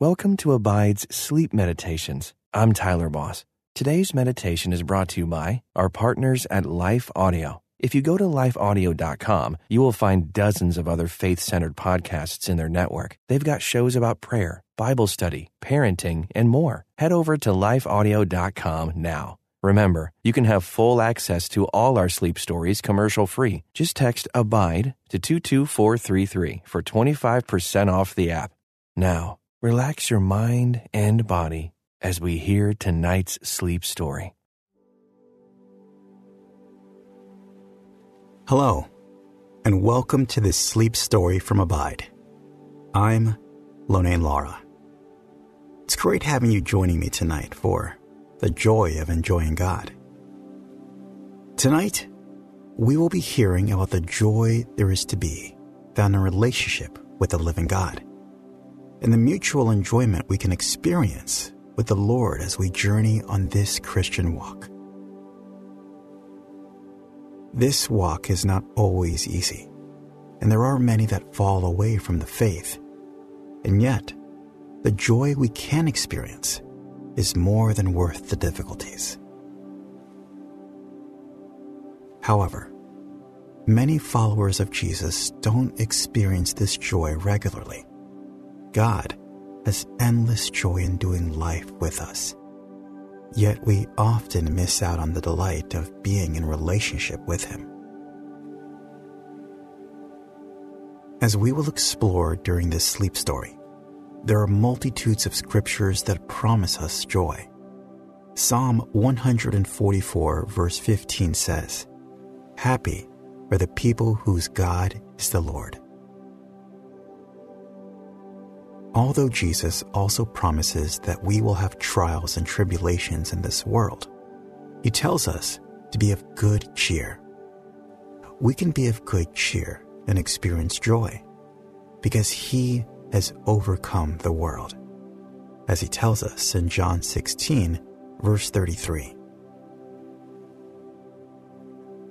Welcome to Abide's Sleep Meditations. I'm Tyler Boss. Today's meditation is brought to you by our partners at Life Audio. If you go to lifeaudio.com, you will find dozens of other faith centered podcasts in their network. They've got shows about prayer, Bible study, parenting, and more. Head over to lifeaudio.com now. Remember, you can have full access to all our sleep stories commercial free. Just text ABIDE to 22433 for 25% off the app. Now, relax your mind and body as we hear tonight's sleep story. Hello, and welcome to this sleep story from Abide. I'm Lonein Lara. It's great having you joining me tonight for the joy of enjoying God. Tonight, we will be hearing about the joy there is to be found in relationship with the living God and the mutual enjoyment we can experience with the Lord as we journey on this Christian walk. This walk is not always easy, and there are many that fall away from the faith. And yet, the joy we can experience is more than worth the difficulties. However, many followers of Jesus don't experience this joy regularly. God has endless joy in doing life with us. Yet we often miss out on the delight of being in relationship with Him. As we will explore during this sleep story, there are multitudes of scriptures that promise us joy. Psalm 144, verse 15 says, Happy are the people whose God is the Lord. Although Jesus also promises that we will have trials and tribulations in this world, he tells us to be of good cheer. We can be of good cheer and experience joy because he has overcome the world, as he tells us in John 16, verse 33.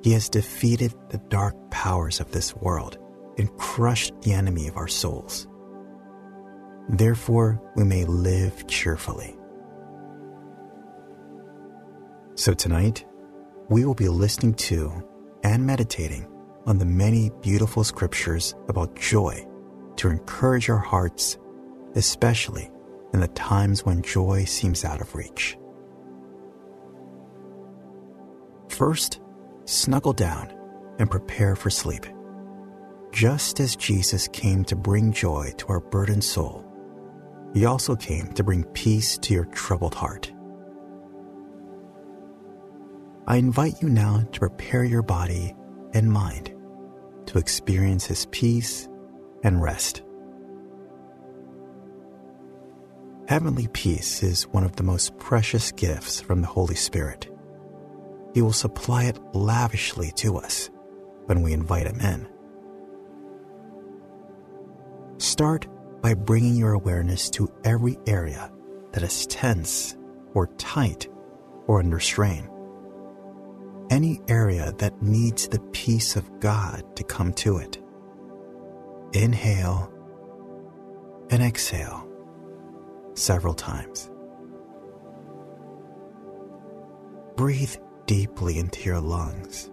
He has defeated the dark powers of this world and crushed the enemy of our souls. Therefore, we may live cheerfully. So tonight, we will be listening to and meditating on the many beautiful scriptures about joy to encourage our hearts, especially in the times when joy seems out of reach. First, snuggle down and prepare for sleep. Just as Jesus came to bring joy to our burdened soul, he also came to bring peace to your troubled heart. I invite you now to prepare your body and mind to experience His peace and rest. Heavenly peace is one of the most precious gifts from the Holy Spirit. He will supply it lavishly to us when we invite Him in. Start by bringing your awareness to every area that is tense or tight or under strain. Any area that needs the peace of God to come to it. Inhale and exhale several times. Breathe deeply into your lungs.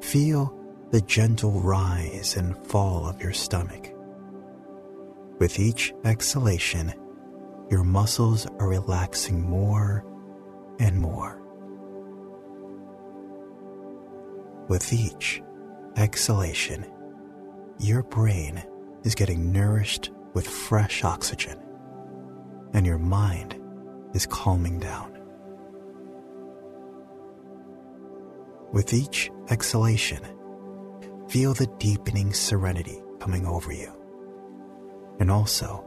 Feel the gentle rise and fall of your stomach. With each exhalation, your muscles are relaxing more and more. With each exhalation, your brain is getting nourished with fresh oxygen, and your mind is calming down. With each exhalation, feel the deepening serenity coming over you and also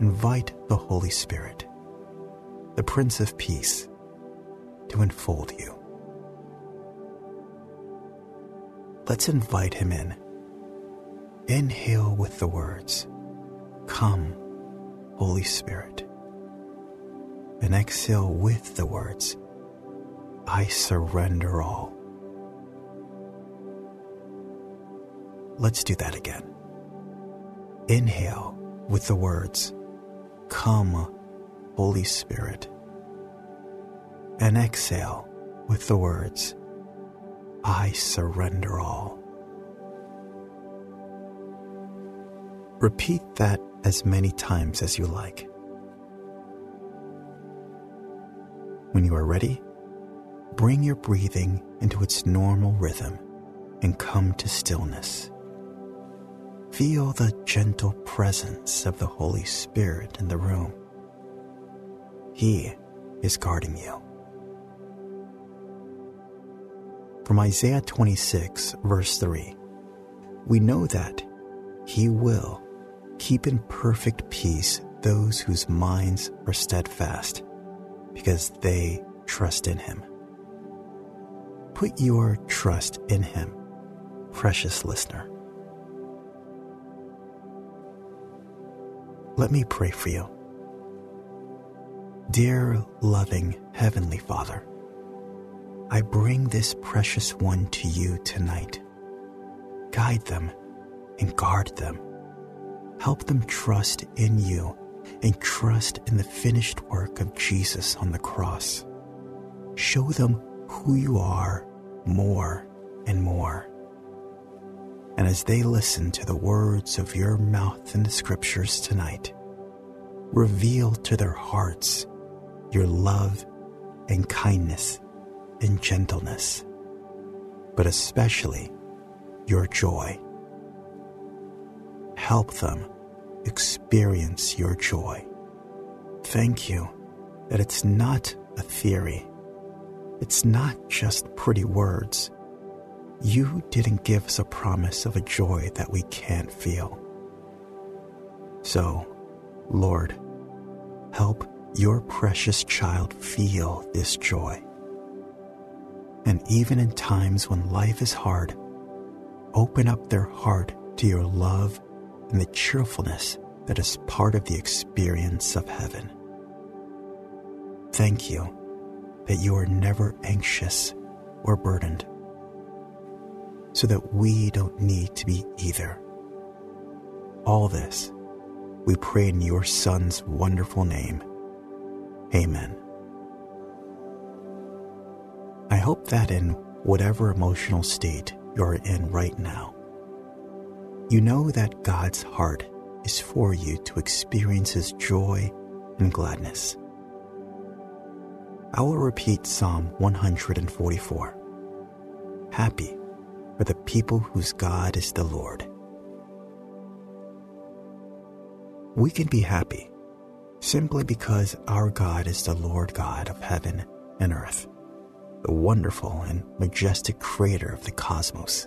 invite the Holy Spirit, the Prince of Peace, to enfold you. Let's invite him in. Inhale with the words, Come, Holy Spirit. And exhale with the words, I surrender all. Let's do that again. Inhale with the words, Come, Holy Spirit. And exhale with the words, I surrender all. Repeat that as many times as you like. When you are ready, bring your breathing into its normal rhythm and come to stillness. Feel the gentle presence of the Holy Spirit in the room. He is guarding you. From Isaiah 26, verse 3, we know that He will keep in perfect peace those whose minds are steadfast, because they trust in Him. Put your trust in Him, precious listener. Let me pray for you. Dear loving Heavenly Father, I bring this precious one to you tonight. Guide them and guard them. Help them trust in you and trust in the finished work of Jesus on the cross. Show them who you are more and more. And as they listen to the words of your mouth in the scriptures tonight, reveal to their hearts your love and kindness and gentleness, but especially your joy. Help them experience your joy. Thank you that it's not a theory. It's not just pretty words. You didn't give us a promise of a joy that we can't feel. So, Lord, help your precious child feel this joy. And even in times when life is hard, open up their heart to your love and the cheerfulness that is part of the experience of heaven. Thank you that you are never anxious or burdened, so that we don't need to be either. All this we pray in your Son's wonderful name. Amen. I hope that in whatever emotional state you're in right now, you know that God's heart is for you to experience His joy and gladness. I will repeat Psalm 144. Happy are the people whose God is the Lord. We can be happy simply because our God is the Lord God of heaven and earth, the wonderful and majestic creator of the cosmos.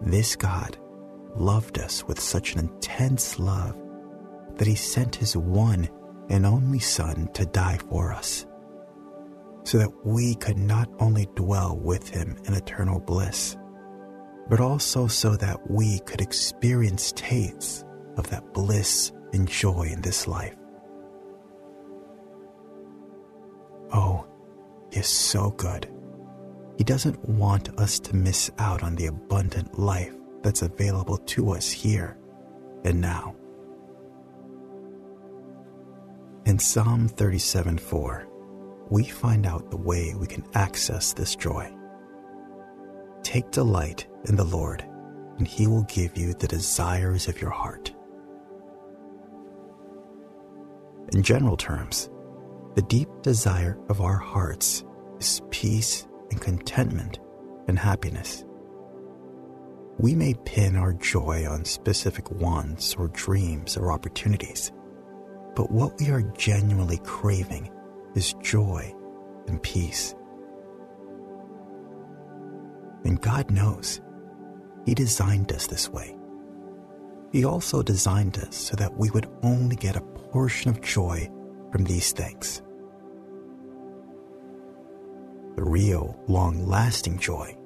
This God loved us with such an intense love that he sent his one and only Son to die for us, so that we could not only dwell with him in eternal bliss, but also so that we could experience tastes of that bliss and joy in this life. Oh, he is so good. He doesn't want us to miss out on the abundant life that's available to us here and now. In Psalm 37 4, we find out the way we can access this joy. Take delight in the Lord, and He will give you the desires of your heart. In general terms, the deep desire of our hearts is peace and contentment and happiness. We may pin our joy on specific wants or dreams or opportunities, but what we are genuinely craving is joy and peace. And God knows He designed us this way. He also designed us so that we would only get a portion of joy from these things. The real, long lasting joy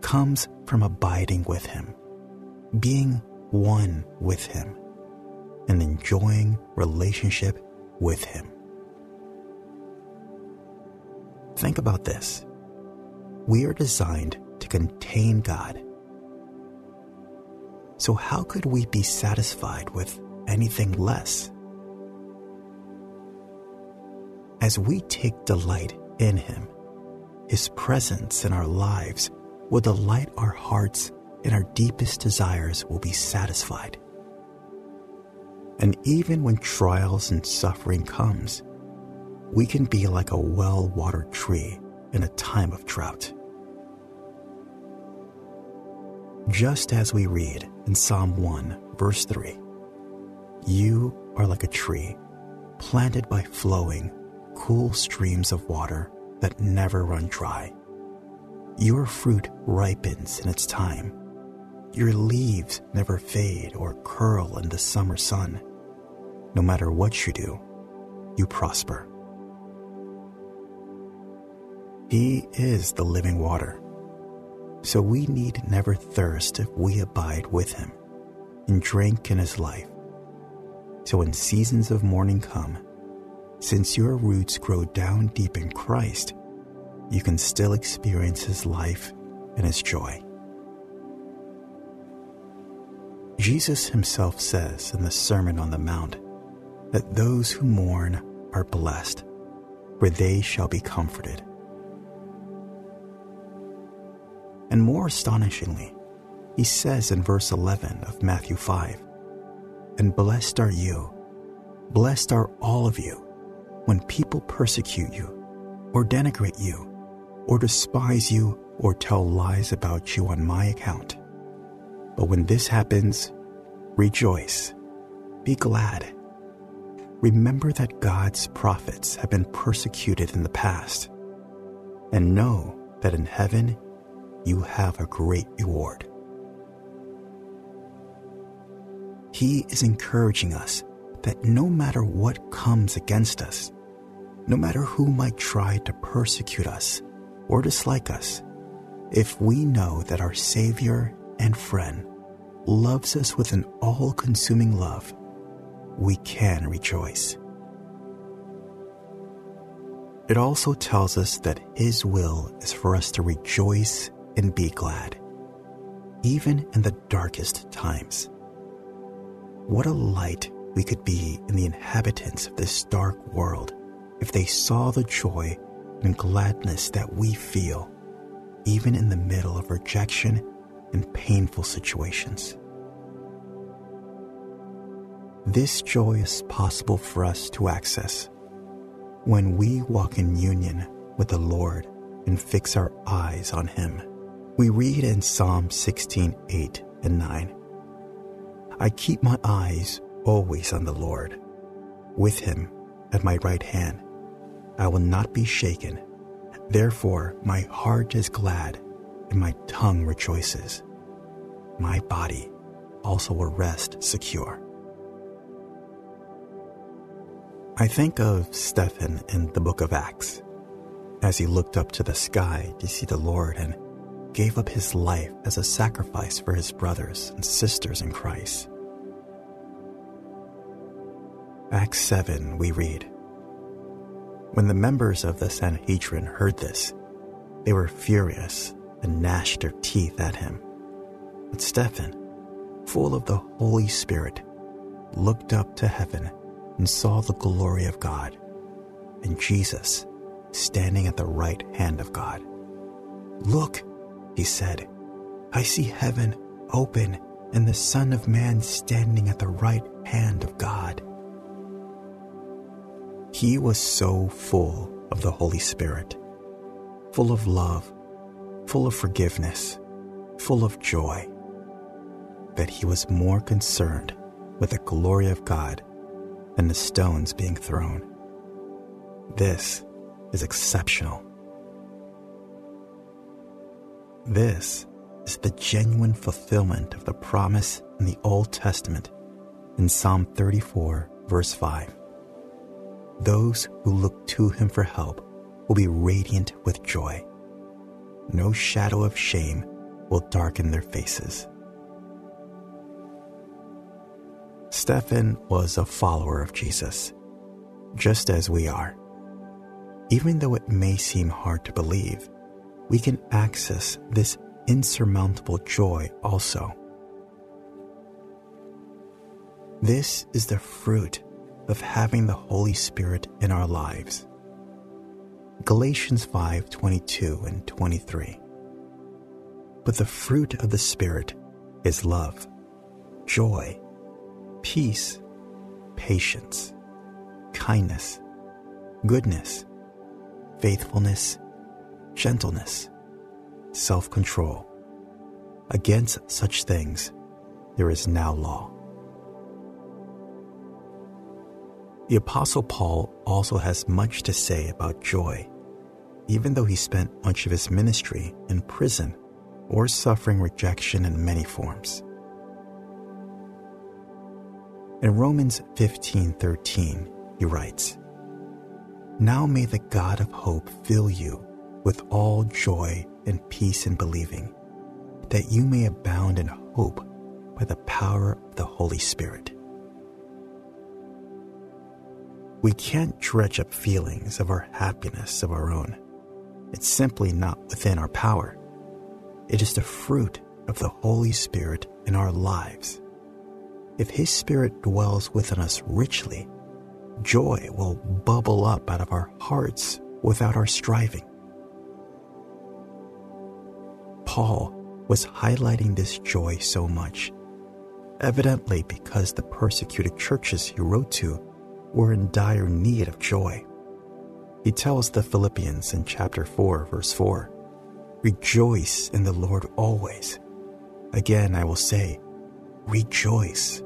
comes from abiding with Him, being one with Him, and enjoying relationship with Him. Think about this. We are designed to contain God. So, how could we be satisfied with anything less? As we take delight in Him, His presence in our lives will delight our hearts and our deepest desires will be satisfied. And even when trials and suffering comes, we can be like a well-watered tree in a time of drought. Just as we read in Psalm 1, verse 3, you are like a tree planted by flowing, cool streams of water that never run dry. Your fruit ripens in its time. Your leaves never fade or curl in the summer sun. No matter what you do, you prosper. He is the living water. So we need never thirst if we abide with him and drink in his life. So when seasons of mourning come, since your roots grow down deep in Christ, you can still experience his life and his joy. Jesus himself says in the Sermon on the Mount that those who mourn are blessed, for they shall be comforted. And more astonishingly, he says in verse 11 of Matthew 5 And blessed are you, blessed are all of you, when people persecute you, or denigrate you, or despise you, or tell lies about you on my account. But when this happens, rejoice, be glad. Remember that God's prophets have been persecuted in the past, and know that in heaven you have a great reward. He is encouraging us that no matter what comes against us, no matter who might try to persecute us or dislike us, if we know that our Savior and friend loves us with an all consuming love, we can rejoice. It also tells us that His will is for us to rejoice and be glad, even in the darkest times. What a light we could be in the inhabitants of this dark world if they saw the joy and gladness that we feel, even in the middle of rejection and painful situations. This joy is possible for us to access when we walk in union with the Lord and fix our eyes on Him. We read in Psalm 16 8 and 9 I keep my eyes always on the Lord. With him at my right hand, I will not be shaken. Therefore, my heart is glad and my tongue rejoices. My body also will rest secure. I think of Stephen in the book of Acts as he looked up to the sky to see the Lord and gave up his life as a sacrifice for his brothers and sisters in Christ. Acts 7, we read When the members of the Sanhedrin heard this, they were furious and gnashed their teeth at him. But Stephen, full of the Holy Spirit, looked up to heaven and saw the glory of God, and Jesus standing at the right hand of God. Look, he said, I see heaven open and the Son of Man standing at the right hand of God. He was so full of the Holy Spirit, full of love, full of forgiveness, full of joy, that he was more concerned with the glory of God than the stones being thrown. This is exceptional. This is the genuine fulfillment of the promise in the Old Testament in Psalm 34, verse 5. Those who look to him for help will be radiant with joy. No shadow of shame will darken their faces. Stephen was a follower of Jesus, just as we are. Even though it may seem hard to believe, we can access this insurmountable joy also. This is the fruit of having the Holy Spirit in our lives. Galatians 5 22 and 23. But the fruit of the Spirit is love, joy, peace, patience, kindness, goodness, faithfulness, gentleness, self control. Against such things there is now law. The Apostle Paul also has much to say about joy, even though he spent much of his ministry in prison or suffering rejection in many forms. In Romans 15:13, he writes, "Now may the God of hope fill you with all joy and peace in believing, that you may abound in hope by the power of the Holy Spirit." We can't dredge up feelings of our happiness of our own. It's simply not within our power. It is the fruit of the Holy Spirit in our lives. If His Spirit dwells within us richly, joy will bubble up out of our hearts without our striving. Paul was highlighting this joy so much, evidently because the persecuted churches he wrote to were in dire need of joy. He tells the Philippians in chapter 4, verse 4 Rejoice in the Lord always. Again, I will say, rejoice.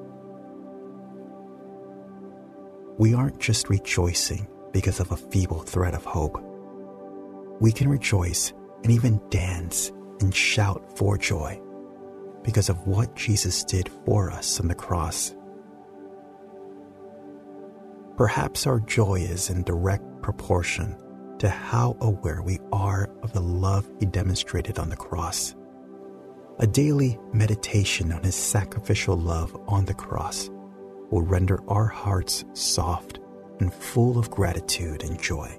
We aren't just rejoicing because of a feeble thread of hope. We can rejoice and even dance and shout for joy because of what Jesus did for us on the cross. Perhaps our joy is in direct proportion to how aware we are of the love He demonstrated on the cross. A daily meditation on His sacrificial love on the cross will render our hearts soft and full of gratitude and joy.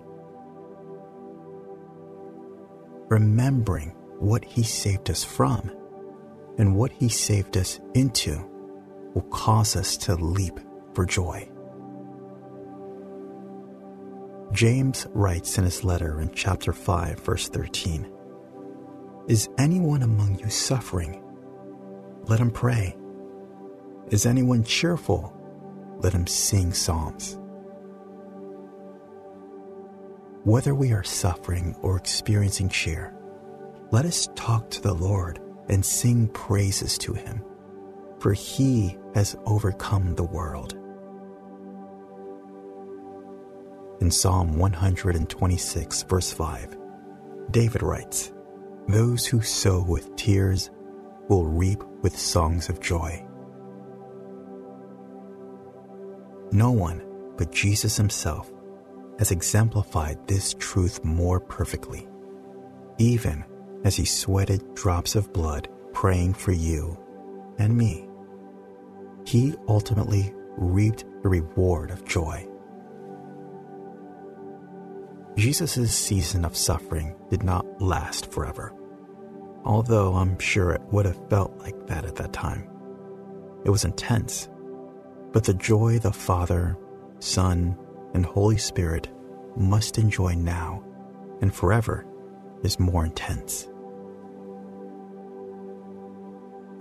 Remembering what He saved us from and what He saved us into will cause us to leap for joy. James writes in his letter in chapter 5, verse 13 Is anyone among you suffering? Let him pray. Is anyone cheerful? Let him sing psalms. Whether we are suffering or experiencing cheer, let us talk to the Lord and sing praises to him, for he has overcome the world. In Psalm 126, verse 5, David writes, Those who sow with tears will reap with songs of joy. No one but Jesus himself has exemplified this truth more perfectly, even as he sweated drops of blood praying for you and me. He ultimately reaped the reward of joy. Jesus' season of suffering did not last forever, although I'm sure it would have felt like that at that time. It was intense, but the joy the Father, Son, and Holy Spirit must enjoy now and forever is more intense.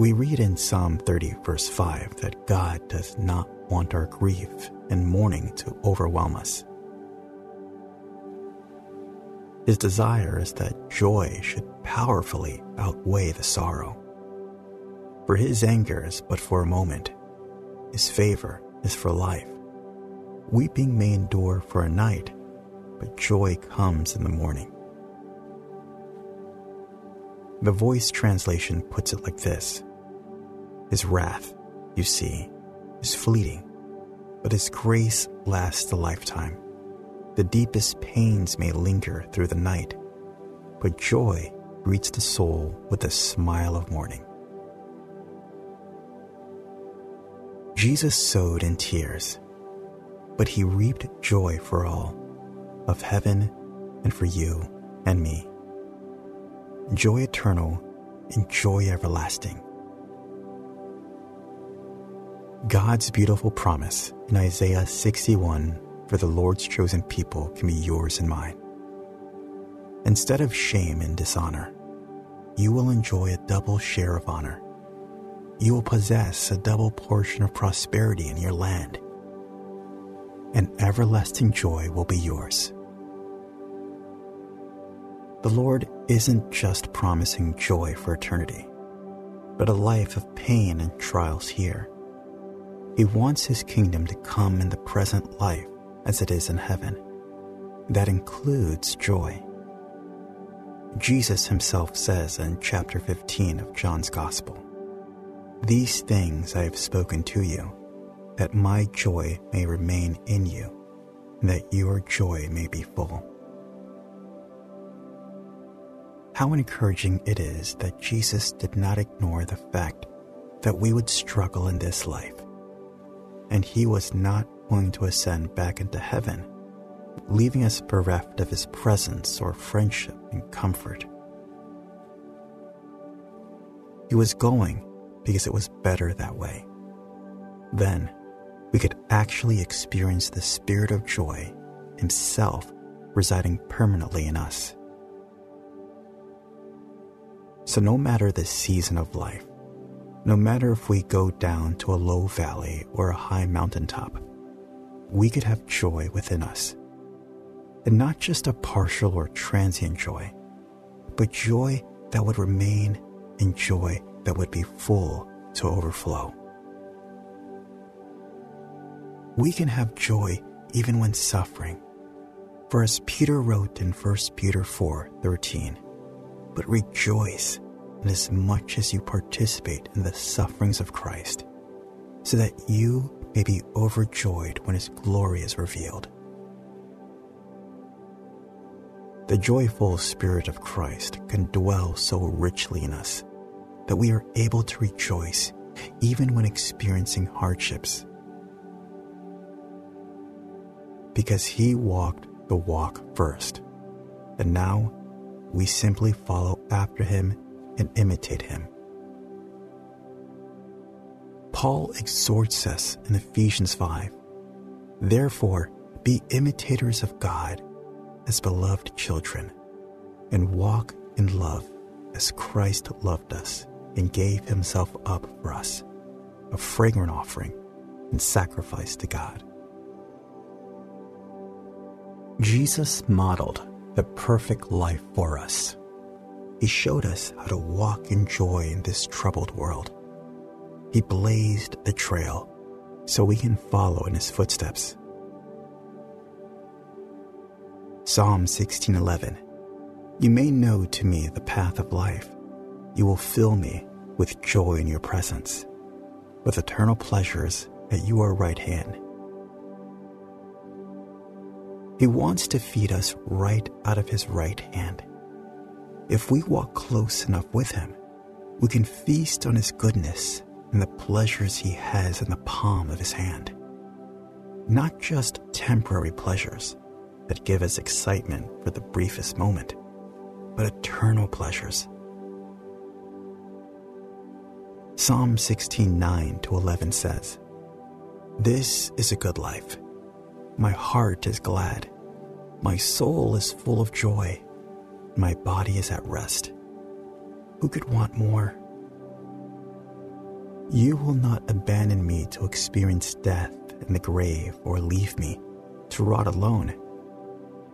We read in Psalm 30, verse 5, that God does not want our grief and mourning to overwhelm us. His desire is that joy should powerfully outweigh the sorrow. For his anger is but for a moment, his favor is for life. Weeping may endure for a night, but joy comes in the morning. The voice translation puts it like this His wrath, you see, is fleeting, but his grace lasts a lifetime. The deepest pains may linger through the night, but joy greets the soul with a smile of morning. Jesus sowed in tears, but he reaped joy for all, of heaven and for you and me. Joy eternal and joy everlasting. God's beautiful promise in Isaiah 61 for the Lord's chosen people can be yours and mine. Instead of shame and dishonor, you will enjoy a double share of honor. You will possess a double portion of prosperity in your land. And everlasting joy will be yours. The Lord isn't just promising joy for eternity, but a life of pain and trials here. He wants His kingdom to come in the present life as it is in heaven. That includes joy. Jesus himself says in chapter 15 of John's Gospel These things I have spoken to you, that my joy may remain in you, that your joy may be full. How encouraging it is that Jesus did not ignore the fact that we would struggle in this life, and he was not going to ascend back into heaven leaving us bereft of his presence or friendship and comfort. He was going because it was better that way. Then we could actually experience the Spirit of joy Himself residing permanently in us. So, no matter the season of life, no matter if we go down to a low valley or a high mountaintop, we could have joy within us and not just a partial or transient joy, but joy that would remain and joy that would be full to overflow. We can have joy even when suffering. For as Peter wrote in 1 Peter 4:13, but rejoice inasmuch as you participate in the sufferings of Christ, so that you may be overjoyed when his glory is revealed. The joyful Spirit of Christ can dwell so richly in us that we are able to rejoice even when experiencing hardships. Because He walked the walk first, and now we simply follow after Him and imitate Him. Paul exhorts us in Ephesians 5 Therefore, be imitators of God as beloved children and walk in love as Christ loved us and gave himself up for us, a fragrant offering and sacrifice to God. Jesus modeled the perfect life for us. He showed us how to walk in joy in this troubled world. He blazed the trail so we can follow in his footsteps. Psalm 16:11 You may know to me the path of life. You will fill me with joy in your presence, with eternal pleasures at your right hand. He wants to feed us right out of his right hand. If we walk close enough with him, we can feast on his goodness and the pleasures he has in the palm of his hand. Not just temporary pleasures that give us excitement for the briefest moment, but eternal pleasures. Psalm 16:9 to 11 says, This is a good life. My heart is glad. My soul is full of joy. My body is at rest. Who could want more? You will not abandon me to experience death in the grave or leave me to rot alone.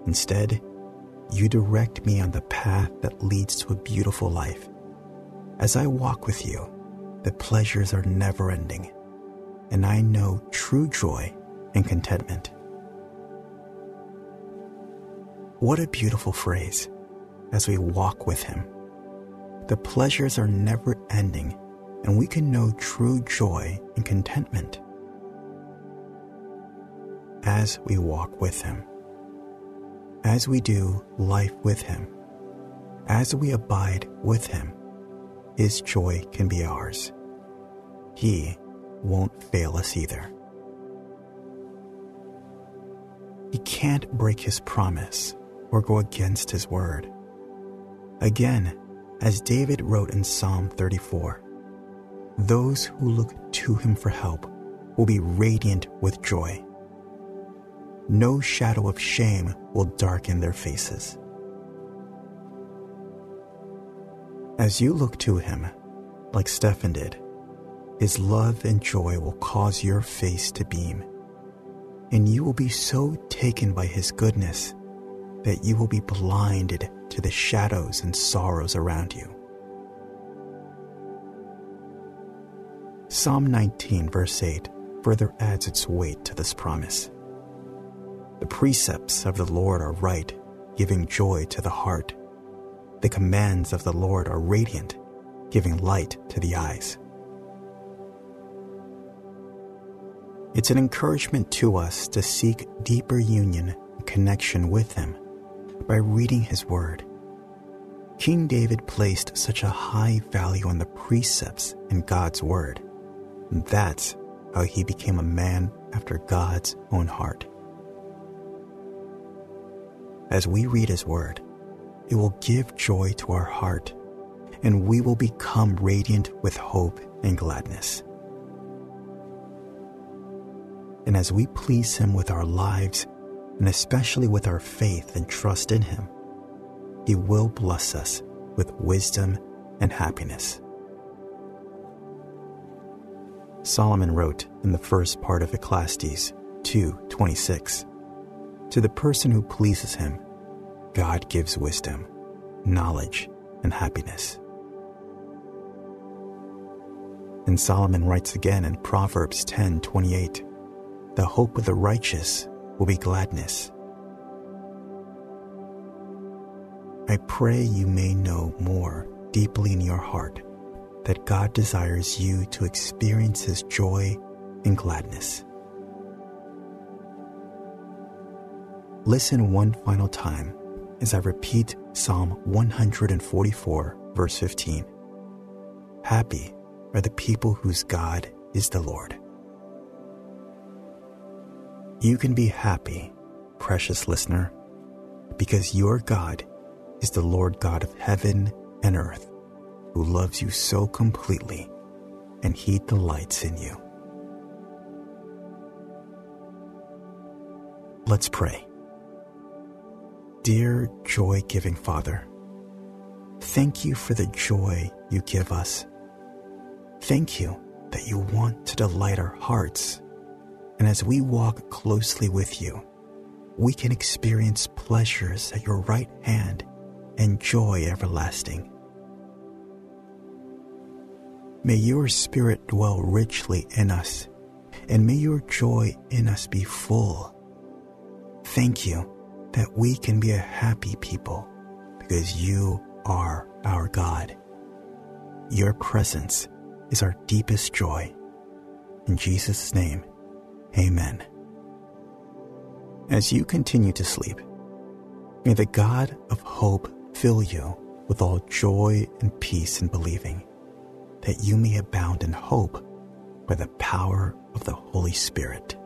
Instead, you direct me on the path that leads to a beautiful life. As I walk with you, the pleasures are never ending, and I know true joy and contentment. What a beautiful phrase as we walk with Him. The pleasures are never ending, and we can know true joy and contentment as we walk with Him as we do life with Him, as we abide with Him, His joy can be ours. He won't fail us either. He can't break His promise or go against His word. Again, as David wrote in Psalm 34, those who look to Him for help will be radiant with joy. No shadow of shame will darken their faces. As you look to him, like Stephen did, his love and joy will cause your face to beam, and you will be so taken by his goodness that you will be blinded to the shadows and sorrows around you. Psalm 19, verse 8, further adds its weight to this promise. The precepts of the Lord are right, giving joy to the heart. The commands of the Lord are radiant, giving light to the eyes. It's an encouragement to us to seek deeper union and connection with Him by reading His Word. King David placed such a high value on the precepts in God's Word and that's how he became a man after God's own heart. As we read his word, it will give joy to our heart, and we will become radiant with hope and gladness. And as we please him with our lives, and especially with our faith and trust in him, he will bless us with wisdom and happiness. Solomon wrote in the first part of Ecclesiastes 2:26, "To the person who pleases him, God gives wisdom, knowledge, and happiness." And Solomon writes again in Proverbs 10:28, "The hope of the righteous will be gladness." I pray you may know more deeply in your heart that God desires you to experience His joy and gladness. Listen one final time as I repeat Psalm 144, verse 15. Happy are the people whose God is the Lord. You can be happy, precious listener, because your God is the Lord God of heaven and earth who loves you so completely and he delights in you. Let's pray. Dear joy giving Father, thank you for the joy you give us. Thank you that you want to delight our hearts. And as we walk closely with you, we can experience pleasures at your right hand and joy everlasting. May your Spirit dwell richly in us, and may your joy in us be full. Thank you that we can be a happy people because you are our God. Your presence is our deepest joy. In Jesus' name, amen. As you continue to sleep, may the God of hope fill you with all joy and peace in believing that you may abound in hope by the power of the Holy Spirit.